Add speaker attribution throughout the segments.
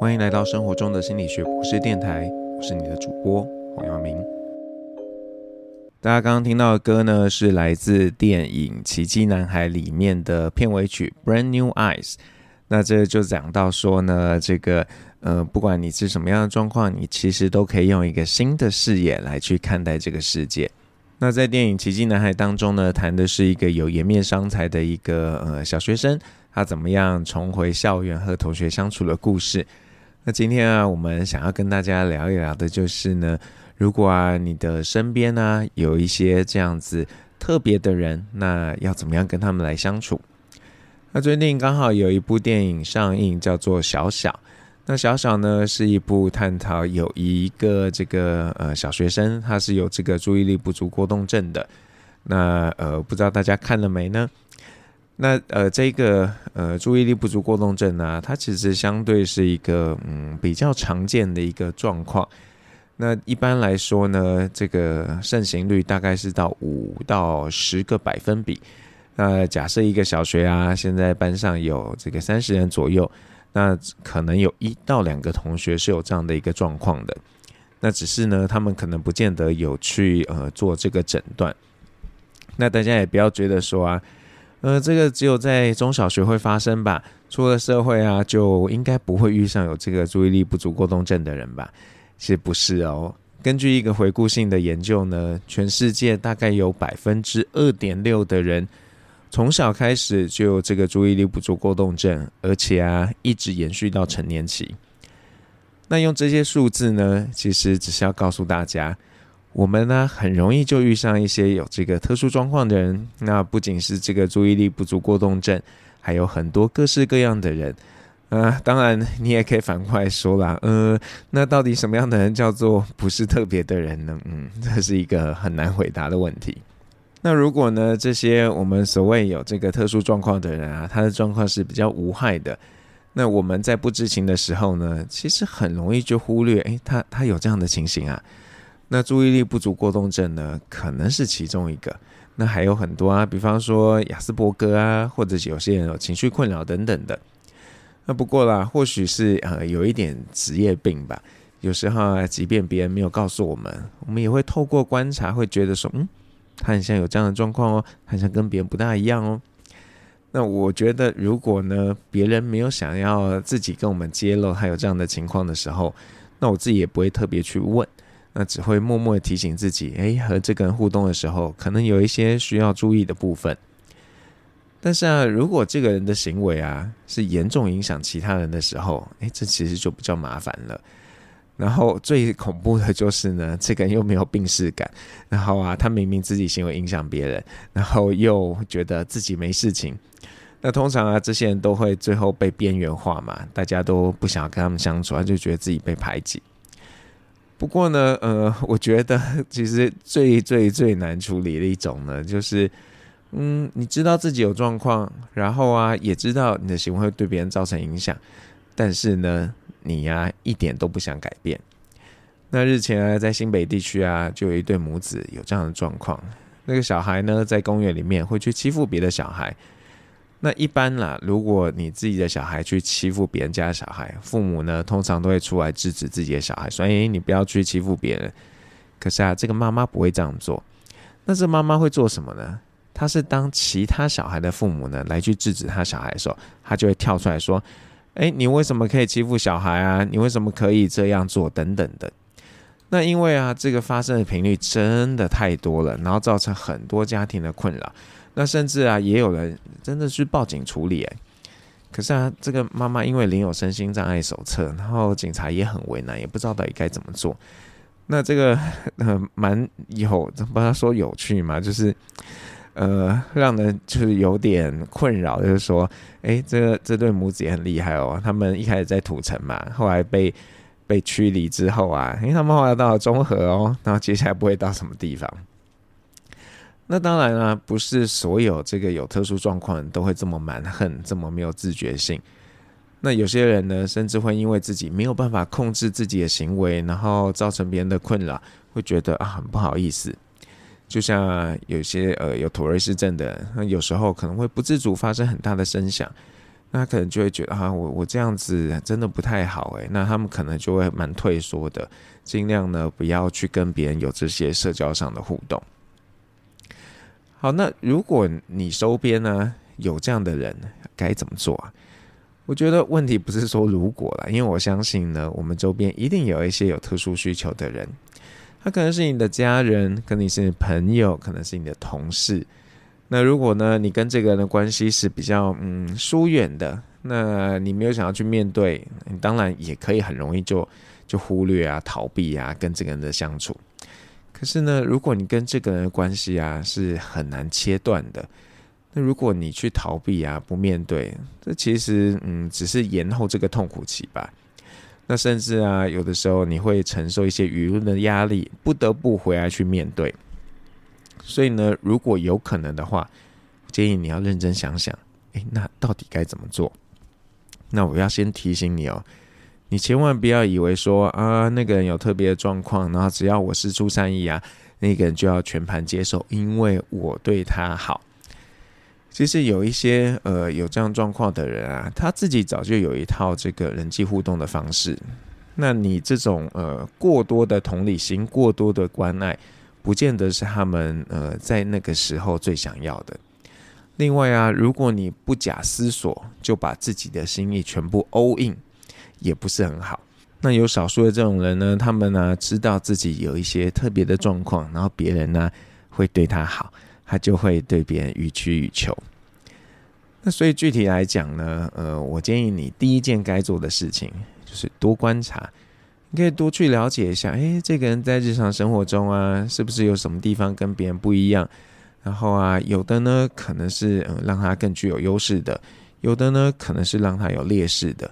Speaker 1: 欢迎来到生活中的心理学博士电台，我是你的主播黄耀明。大家刚刚听到的歌呢，是来自电影《奇迹男孩》里面的片尾曲《Brand New Eyes》。那这就讲到说呢，这个呃，不管你是什么样的状况，你其实都可以用一个新的视野来去看待这个世界。那在电影《奇迹男孩》当中呢，谈的是一个有颜面伤财的一个呃小学生，他怎么样重回校园和同学相处的故事。那今天啊，我们想要跟大家聊一聊的就是呢，如果啊你的身边呢、有一些这样子特别的人，那要怎么样跟他们来相处？那最近刚好有一部电影上映，叫做《小小》。那小小呢，是一部探讨有一个这个呃小学生，他是有这个注意力不足过动症的。那呃，不知道大家看了没呢？那呃，这个呃注意力不足过动症呢、它其实相对是一个嗯比较常见的一个状况。那一般来说呢，这个盛行率大概是到五到十个百分比。那假设一个小学啊，现在班上有这个三十人左右。那可能有一到两个同学是有这样的一个状况的，那只是呢，他们可能不见得有去呃做这个诊断。那大家也不要觉得说啊，呃，这个只有在中小学会发生吧，出了社会啊，就应该不会遇上有这个注意力不足过动症的人吧？其实不是哦。根据一个回顾性的研究呢，全世界大概有百分之二点六的人。从小开始就有这个注意力不足过动症，而且啊，一直延续到成年期。那用这些数字呢，其实只是要告诉大家，我们呢很容易就遇上一些有这个特殊状况的人。那不仅是这个注意力不足过动症，还有很多各式各样的人。啊，当然你也可以反过来说啦，呃，那到底什么样的人叫做不是特别的人呢？嗯，这是一个很难回答的问题。那如果呢，这些我们所谓有这个特殊状况的人啊，他的状况是比较无害的。那我们在不知情的时候呢，其实很容易就忽略，诶，他他有这样的情形啊。那注意力不足过动症呢，可能是其中一个。那还有很多啊，比方说亚斯伯格啊，或者是有些人有情绪困扰等等的。那不过啦，或许是呃有一点职业病吧。有时候啊，即便别人没有告诉我们，我们也会透过观察，会觉得说，嗯。他很像有这样的状况哦，很像跟别人不大一样哦。那我觉得，如果呢，别人没有想要自己跟我们揭露他有这样的情况的时候，那我自己也不会特别去问，那只会默默的提醒自己，诶，和这个人互动的时候，可能有一些需要注意的部分。但是啊，如果这个人的行为啊是严重影响其他人的时候，诶，这其实就比较麻烦了。然后最恐怖的就是呢，这个人又没有病识感，然后啊，他明明自己行为影响别人，然后又觉得自己没事情。那通常啊，这些人都会最后被边缘化嘛，大家都不想跟他们相处，他就觉得自己被排挤。不过呢，呃，我觉得 其实最最最难处理的一种呢，就是，嗯，你知道自己有状况，然后啊，也知道你的行为会对别人造成影响，但是呢，你呀、一点都不想改变。那日前啊，在新北地区啊，就有一对母子有这样的状况。那个小孩呢，在公园里面会去欺负别的小孩。那一般啦，如果你自己的小孩去欺负别人家的小孩，父母呢，通常都会出来制止自己的小孩，所以你不要去欺负别人。可是啊，这个妈妈不会这样做。那这妈妈会做什么呢？她是当其他小孩的父母呢，来去制止他小孩的时候，她就会跳出来说。诶，你为什么可以欺负小孩啊？你为什么可以这样做？等等的。那因为啊，这个发生的频率真的太多了，然后造成很多家庭的困扰。那甚至啊，也有人真的去报警处理。诶，可是啊，这个妈妈因为领有身心障碍手册，然后警察也很为难，也不知道到底该怎么做。那这个 呃，蛮有，不知道说有趣嘛，就是。呃，让人就是有点困扰，就是说，诶，这个这对母子也很厉害哦。他们一开始在土城嘛，后来被被驱离之后啊，因为他们后来到了中和哦，然后接下来不会到什么地方。那当然啊，不是所有这个有特殊状况都会这么蛮横，这么没有自觉性。那有些人呢，甚至会因为自己没有办法控制自己的行为，然后造成别人的困扰，会觉得啊，很不好意思。就像有些呃有妥瑞氏症的，那有时候可能会不自主发生很大的声响，那可能就会觉得啊，我我这样子真的不太好诶。那他们可能就会蛮退缩的，尽量呢不要去跟别人有这些社交上的互动。好，那如果你周边呢有这样的人，该怎么做啊？我觉得问题不是说如果啦，因为我相信呢，我们周边一定有一些有特殊需求的人，他可能是你的家人，可能是你朋友，可能是你的同事。那如果呢，你跟这个人的关系是比较嗯疏远的，那你没有想要去面对，你当然也可以很容易就就忽略啊、逃避啊，跟这个人的相处。可是呢，如果你跟这个人的关系啊是很难切断的，那如果你去逃避啊，不面对，这其实嗯只是延后这个痛苦期吧。那甚至啊，有的时候你会承受一些舆论的压力，不得不回来去面对。所以呢，如果有可能的话，我建议你要认真想想，诶，那到底该怎么做？那我要先提醒你哦。你千万不要以为说啊，那个人有特别的状况，然后只要我是出善意啊，那个人就要全盘接受，因为我对他好。其实有一些呃有这样状况的人啊，他自己早就有一套这个人际互动的方式。那你这种呃过多的同理心、过多的关爱，不见得是他们呃在那个时候最想要的。另外啊，如果你不假思索就把自己的心意全部 all in。也不是很好。那有少数的这种人呢，他们呢知道自己有一些特别的状况，然后别人呢会对他好，他就会对别人予取予求。那所以具体来讲呢，呃，我建议你第一件该做的事情就是多观察，你可以多去了解一下，诶，这个人在日常生活中啊，是不是有什么地方跟别人不一样？然后啊，有的呢可能是嗯让他更具有优势的，有的呢可能是让他有劣势的。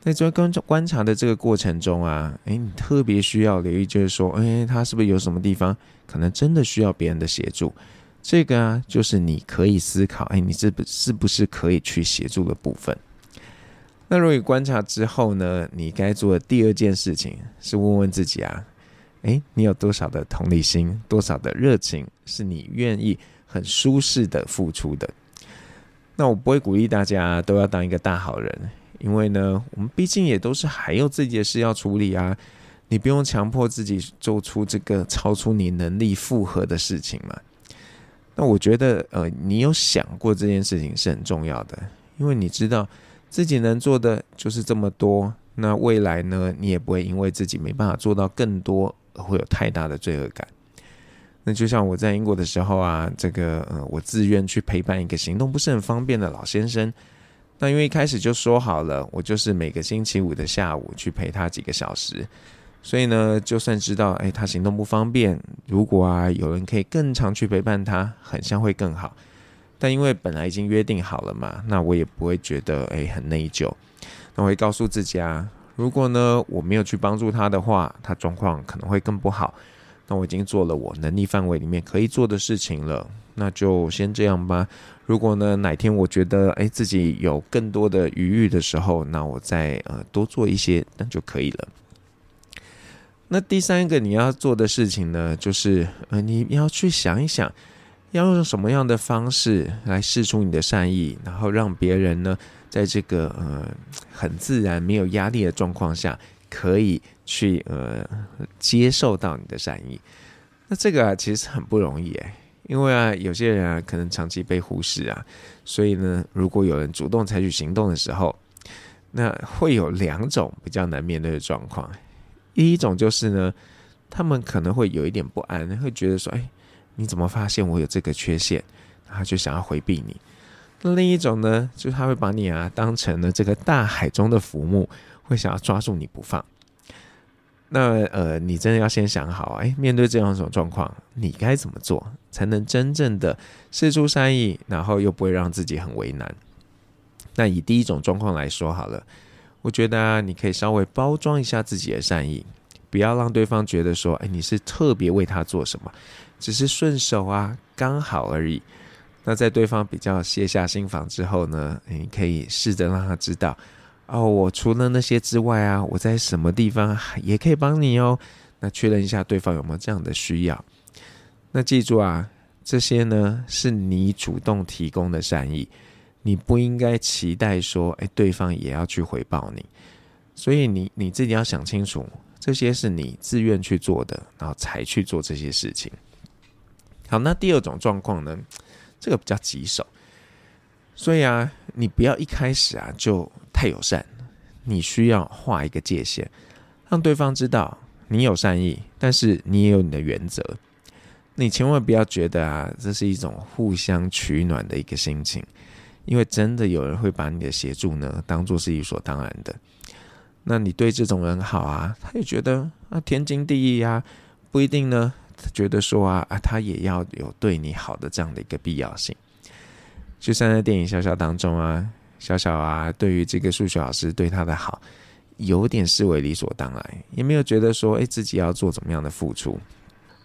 Speaker 1: 在这观观察的这个过程中啊，诶，你特别需要留意，就是说，诶，他是不是有什么地方可能真的需要别人的协助？这个啊，就是你可以思考，诶，你是不是不是可以去协助的部分？那如果观察之后呢，你该做的第二件事情是问问自己啊，诶，你有多少的同理心，多少的热情，是你愿意很舒适的付出的？那我不会鼓励大家都要当一个大好人。因为呢，我们毕竟也都是还有自己的事要处理啊，你不用强迫自己做出这个超出你能力负荷的事情嘛。那我觉得，呃，你有想过这件事情是很重要的，因为你知道自己能做的就是这么多，那未来呢，你也不会因为自己没办法做到更多而会有太大的罪恶感。那就像我在英国的时候啊，这个呃，我自愿去陪伴一个行动不是很方便的老先生。那因为一开始就说好了，我就是每个星期五的下午去陪他几个小时，所以呢，就算知道哎他行动不方便，如果啊有人可以更常去陪伴他，很像会更好。但因为本来已经约定好了嘛，那我也不会觉得哎很内疚。那我会告诉自己啊，如果呢我没有去帮助他的话，他状况可能会更不好。那我已经做了我能力范围里面可以做的事情了，那就先这样吧。如果呢，哪天我觉得哎自己有更多的余裕的时候，那我再呃多做一些，那就可以了。那第三个你要做的事情呢，就是呃你要去想一想，要用什么样的方式来试出你的善意，然后让别人呢在这个呃很自然没有压力的状况下，可以去呃接受到你的善意。那这个啊其实很不容易哎。因为啊，有些人啊，可能长期被忽视啊，所以呢，如果有人主动采取行动的时候，那会有两种比较难面对的状况。第一种就是呢，他们可能会有一点不安，会觉得说，哎，你怎么发现我有这个缺陷？然后就想要回避你。那另一种呢，就是他会把你啊当成了这个大海中的浮木，会想要抓住你不放。那呃，你真的要先想好，哎，面对这样一种状况，你该怎么做才能真正的释出善意，然后又不会让自己很为难？那以第一种状况来说好了，我觉得啊，你可以稍微包装一下自己的善意，不要让对方觉得说，哎，你是特别为他做什么，只是顺手啊，刚好而已。那在对方比较卸下心防之后呢，你可以试着让他知道。哦，我除了那些之外啊，我在什么地方也可以帮你哦。那确认一下对方有没有这样的需要。那记住啊，这些呢是你主动提供的善意，你不应该期待说，哎，对方也要去回报你。所以你你自己要想清楚，这些是你自愿去做的，然后才去做这些事情。好，那第二种状况呢，这个比较棘手。所以啊，你不要一开始啊就太友善，你需要画一个界限，让对方知道你有善意，但是你也有你的原则。你千万不要觉得啊，这是一种互相取暖的一个心情，因为真的有人会把你的协助呢当做是理所当然的。那你对这种人好啊，他也觉得啊天经地义呀，不一定呢，觉得说啊啊他也要有对你好的这样的一个必要性。就像在电影《小小》当中啊，小小啊，对于这个数学老师对他的好，有点视为理所当然，也没有觉得说，哎，自己要做怎么样的付出。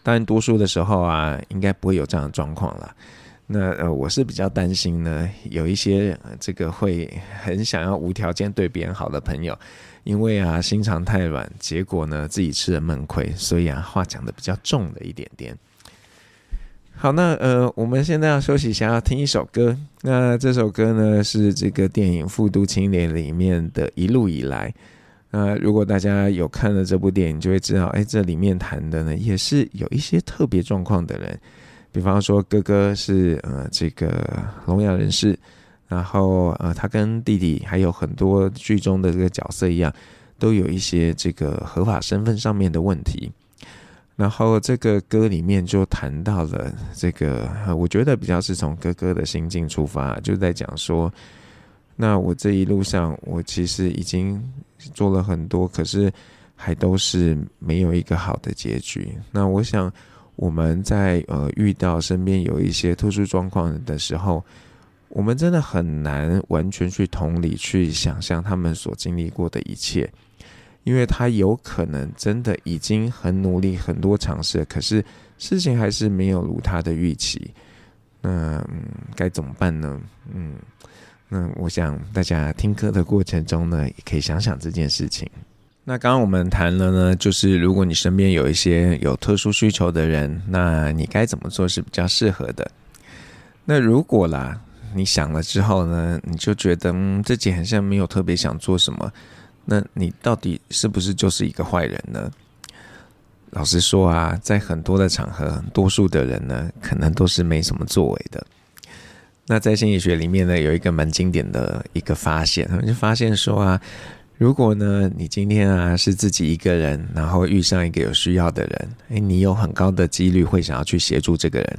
Speaker 1: 当然，读书的时候啊，应该不会有这样的状况了。那呃，我是比较担心呢，有一些这个会很想要无条件对别人好的朋友，因为啊心肠太软，结果呢自己吃了闷亏，所以啊话讲得比较重了一点点。好，那呃，我们现在要休息一下，要听一首歌。那这首歌呢，是这个电影《复读青年》里面的一路以来。那如果大家有看了这部电影，就会知道，哎，这里面谈的呢，也是有一些特别状况的人。比方说，哥哥是呃这个聋哑人士，然后呃，他跟弟弟还有很多剧中的这个角色一样，都有一些这个合法身份上面的问题。然后这个歌里面就谈到了这个，我觉得比较是从哥哥的心境出发，就在讲说，那我这一路上我其实已经做了很多，可是还都是没有一个好的结局。那我想我们在呃遇到身边有一些特殊状况的时候，我们真的很难完全去同理去想象他们所经历过的一切。因为他有可能真的已经很努力，很多尝试，可是事情还是没有如他的预期。那，该怎么办呢？嗯，那我想大家听歌的过程中呢，也可以想想这件事情。那刚刚我们谈了呢，就是如果你身边有一些有特殊需求的人，那你该怎么做是比较适合的？那如果啦，你想了之后呢，你就觉得嗯，自己好像没有特别想做什么。那你到底是不是就是一个坏人呢？老实说啊，在很多的场合，多数的人呢，可能都是没什么作为的。那在心理学里面呢，有一个蛮经典的一个发现，他们就发现说啊，如果呢，你今天啊是自己一个人，然后遇上一个有需要的人，诶，你有很高的几率会想要去协助这个人。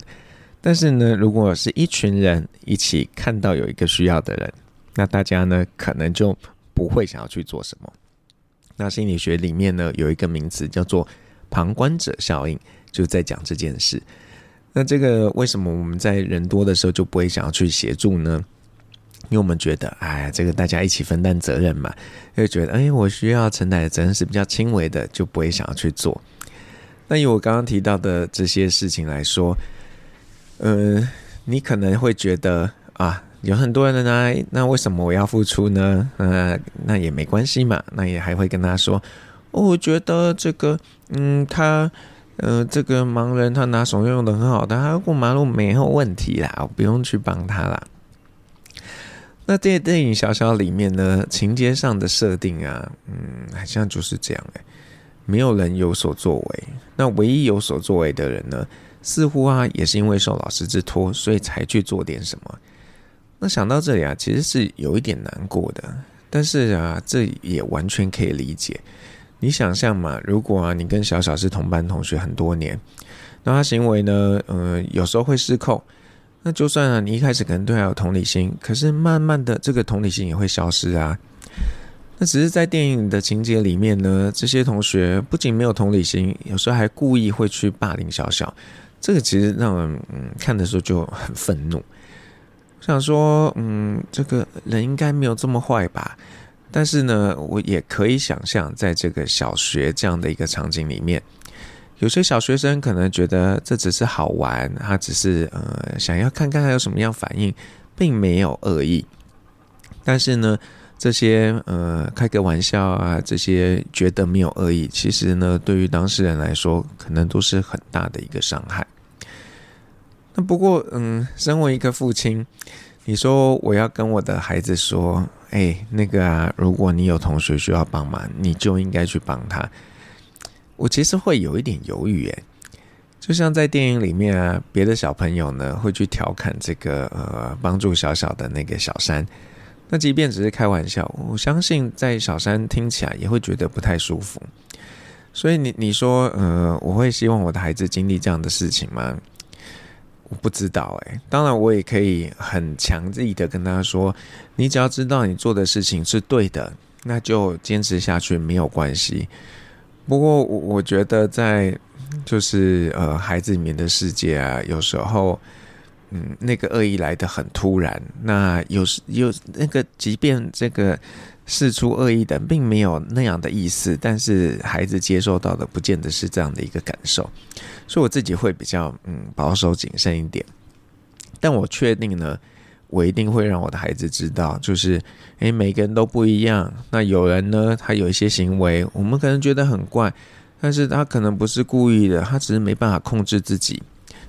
Speaker 1: 但是呢，如果是一群人一起看到有一个需要的人，那大家呢，可能就不会想要去做什么。那心理学里面呢，有一个名词叫做旁观者效应，就在讲这件事。那这个为什么我们在人多的时候就不会想要去协助呢？因为我们觉得，哎，这个大家一起分担责任嘛，就觉得，哎，我需要承担的责任是比较轻微的，就不会想要去做。那以我刚刚提到的这些事情来说，呃，你可能会觉得啊。有很多人呢，那为什么我要付出呢？呃，那也没关系嘛，那也还会跟他说，哦，我觉得这个，嗯，他，呃，这个盲人他拿手用的很好的，他过马路没有问题啦，我不用去帮他啦。那这电影小小里面呢，情节上的设定啊，嗯，好像就是这样哎，没有人有所作为，那唯一有所作为的人呢，似乎啊也是因为受老师之托，所以才去做点什么。那想到这里啊，其实是有一点难过的，但是啊，这也完全可以理解。你想象嘛，如果啊，你跟小小是同班同学很多年，那他行为呢，呃，有时候会失控，那就算啊，你一开始可能对他有同理心，可是慢慢的，这个同理心也会消失啊。那只是在电影的情节里面呢，这些同学不仅没有同理心，有时候还故意会去霸凌小小，这个其实让人嗯看的时候就很愤怒。想说，嗯，这个人应该没有这么坏吧？但是呢，我也可以想象，在这个小学这样的一个场景里面，有些小学生可能觉得这只是好玩，他只是呃想要看看他有什么样反应，并没有恶意。但是呢，这些呃开个玩笑啊，这些觉得没有恶意，其实呢，对于当事人来说，可能都是很大的一个伤害。那不过，嗯，身为一个父亲，你说我要跟我的孩子说，哎，那个啊，如果你有同学需要帮忙，你就应该去帮他。我其实会有一点犹豫，哎，就像在电影里面啊，别的小朋友呢会去调侃这个呃帮助小小的那个小山，那即便只是开玩笑，我相信在小山听起来也会觉得不太舒服。所以你你说，呃，我会希望我的孩子经历这样的事情吗？我不知道哎，当然我也可以很强力的跟他说，你只要知道你做的事情是对的，那就坚持下去没有关系。不过我我觉得在就是呃孩子里面的世界啊，有时候嗯那个恶意来得很突然，那有时有那个即便这个。事出恶意的，并没有那样的意思，但是孩子接受到的不见得是这样的一个感受，所以我自己会比较嗯保守谨慎一点。但我确定呢，我一定会让我的孩子知道，就是诶，每个人都不一样。那有人呢，他有一些行为，我们可能觉得很怪，但是他可能不是故意的，他只是没办法控制自己，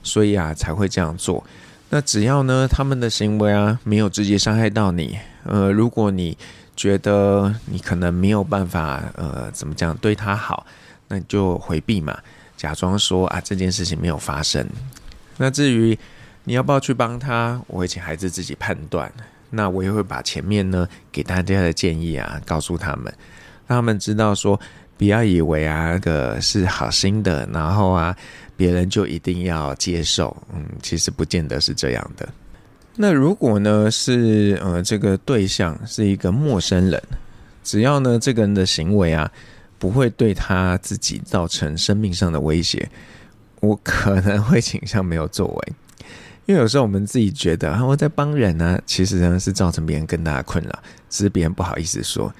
Speaker 1: 所以啊才会这样做。那只要呢，他们的行为啊没有直接伤害到你，呃，如果你觉得你可能没有办法，呃，怎么讲对他好，那你就回避嘛，假装说啊这件事情没有发生。那至于你要不要去帮他，我会请孩子自己判断。那我也会把前面呢给大家的建议啊告诉他们，让他们知道说不要以为啊那个是好心的，然后啊别人就一定要接受。嗯，其实不见得是这样的。那如果呢是呃这个对象是一个陌生人，只要呢这个人的行为啊不会对他自己造成生命上的威胁，我可能会倾向没有作为，因为有时候我们自己觉得啊我在帮人呢、啊，其实呢是造成别人更大的困扰，只是别人不好意思说。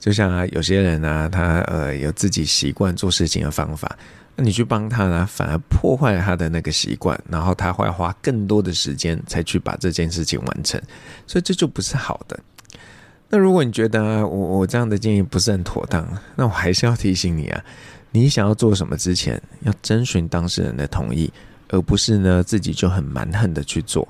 Speaker 1: 就像啊有些人啊他呃有自己习惯做事情的方法。你去帮他呢，反而破坏了他的那个习惯，然后他会花更多的时间才去把这件事情完成，所以这就不是好的。那如果你觉得我我这样的建议不是很妥当，那我还是要提醒你啊，你想要做什么之前，要征询当事人的同意，而不是呢自己就很蛮横的去做。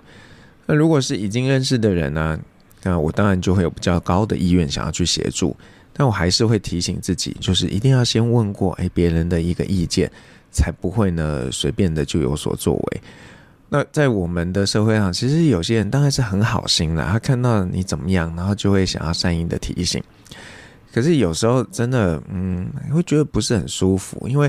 Speaker 1: 那如果是已经认识的人呢，那我当然就会有比较高的意愿想要去协助。但我还是会提醒自己，就是一定要先问过诶别人的一个意见，才不会呢随便的就有所作为。那在我们的社会上，其实有些人当然是很好心啦，他看到你怎么样，然后就会想要善意的提醒。可是有时候真的，嗯，会觉得不是很舒服，因为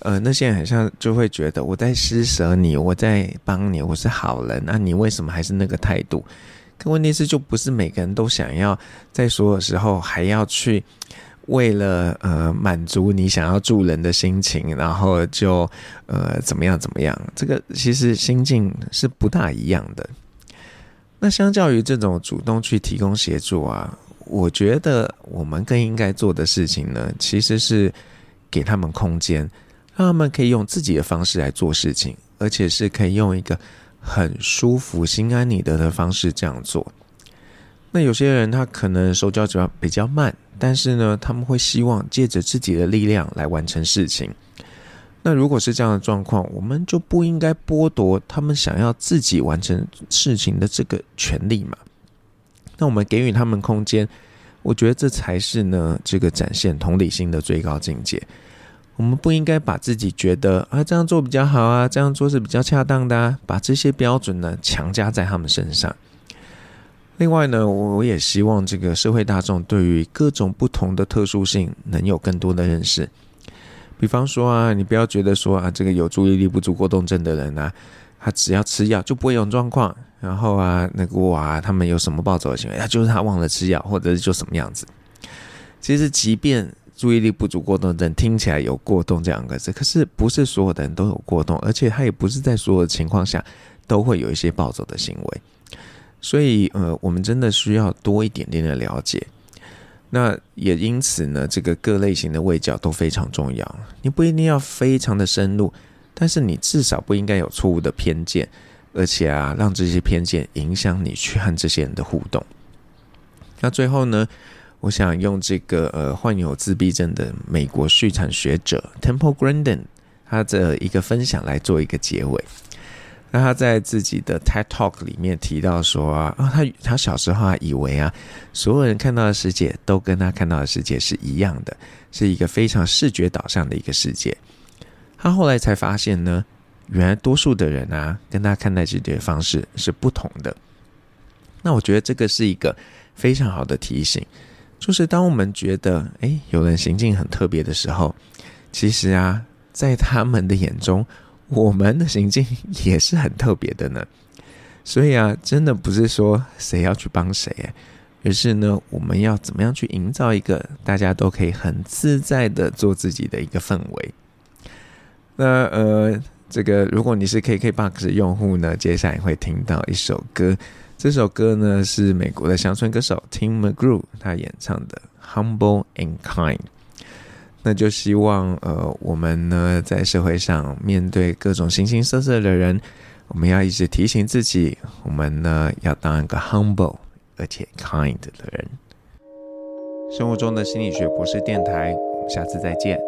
Speaker 1: 呃那些人好像就会觉得我在施舍你，我在帮你，我是好人，那你为什么还是那个态度？可问题是，就不是每个人都想要在所有时候还要去为了呃满足你想要助人的心情，然后就呃怎么样怎么样？这个其实心境是不大一样的。那相较于这种主动去提供协助啊，我觉得我们更应该做的事情呢，其实是给他们空间，让他们可以用自己的方式来做事情，而且是可以用一个。很舒服、心安理得的方式这样做。那有些人他可能手脚比较比较慢，但是呢，他们会希望借着自己的力量来完成事情。那如果是这样的状况，我们就不应该剥夺他们想要自己完成事情的这个权利嘛。那我们给予他们空间，我觉得这才是呢这个展现同理心的最高境界。我们不应该把自己觉得啊这样做比较好啊，这样做是比较恰当的啊，把这些标准呢强加在他们身上。另外呢，我我也希望这个社会大众对于各种不同的特殊性能有更多的认识。比方说啊，你不要觉得说啊，这个有注意力不足过动症的人啊，他只要吃药就不会有状况。然后啊，那个哇，他们有什么暴走的行为，他就是他忘了吃药，或者是就什么样子。其实即便注意力不足过动症听起来有过动这两个字，可是不是所有的人都有过动，而且他也不是在所有的情况下都会有一些暴走的行为，所以呃，我们真的需要多一点点的了解。那也因此呢，这个各类型的卫教都非常重要。你不一定要非常的深入，但是你至少不应该有错误的偏见，而且啊，让这些偏见影响你去和这些人的互动。那最后呢，我想用这个呃患有自闭症的美国畜产学者 Temple Grandin 他的一个分享来做一个结尾。那他在自己的 TED Talk 里面提到说啊，他他小时候啊，以为啊，所有人看到的世界都跟他看到的世界是一样的，是一个非常视觉导向的一个世界。他后来才发现呢，原来多数的人啊，跟他看待世界的方式是不同的。那我觉得这个是一个非常好的提醒，就是当我们觉得诶，有人行径很特别的时候，其实啊，在他们的眼中。我们的行径也是很特别的呢，所以啊，真的不是说谁要去帮谁，而是呢，我们要怎么样去营造一个大家都可以很自在的做自己的一个氛围。那呃，这个如果你是 KKBOX 用户呢，接下来会听到一首歌，这首歌呢是美国的乡村歌手 Tim McGrew 他演唱的《Humble and Kind》。那就希望，呃，我们呢，在社会上面对各种形形色色的人，我们要一直提醒自己，我们呢要当一个 humble 而且 kind 的人。生活中的心理学博士电台，我们下次再见。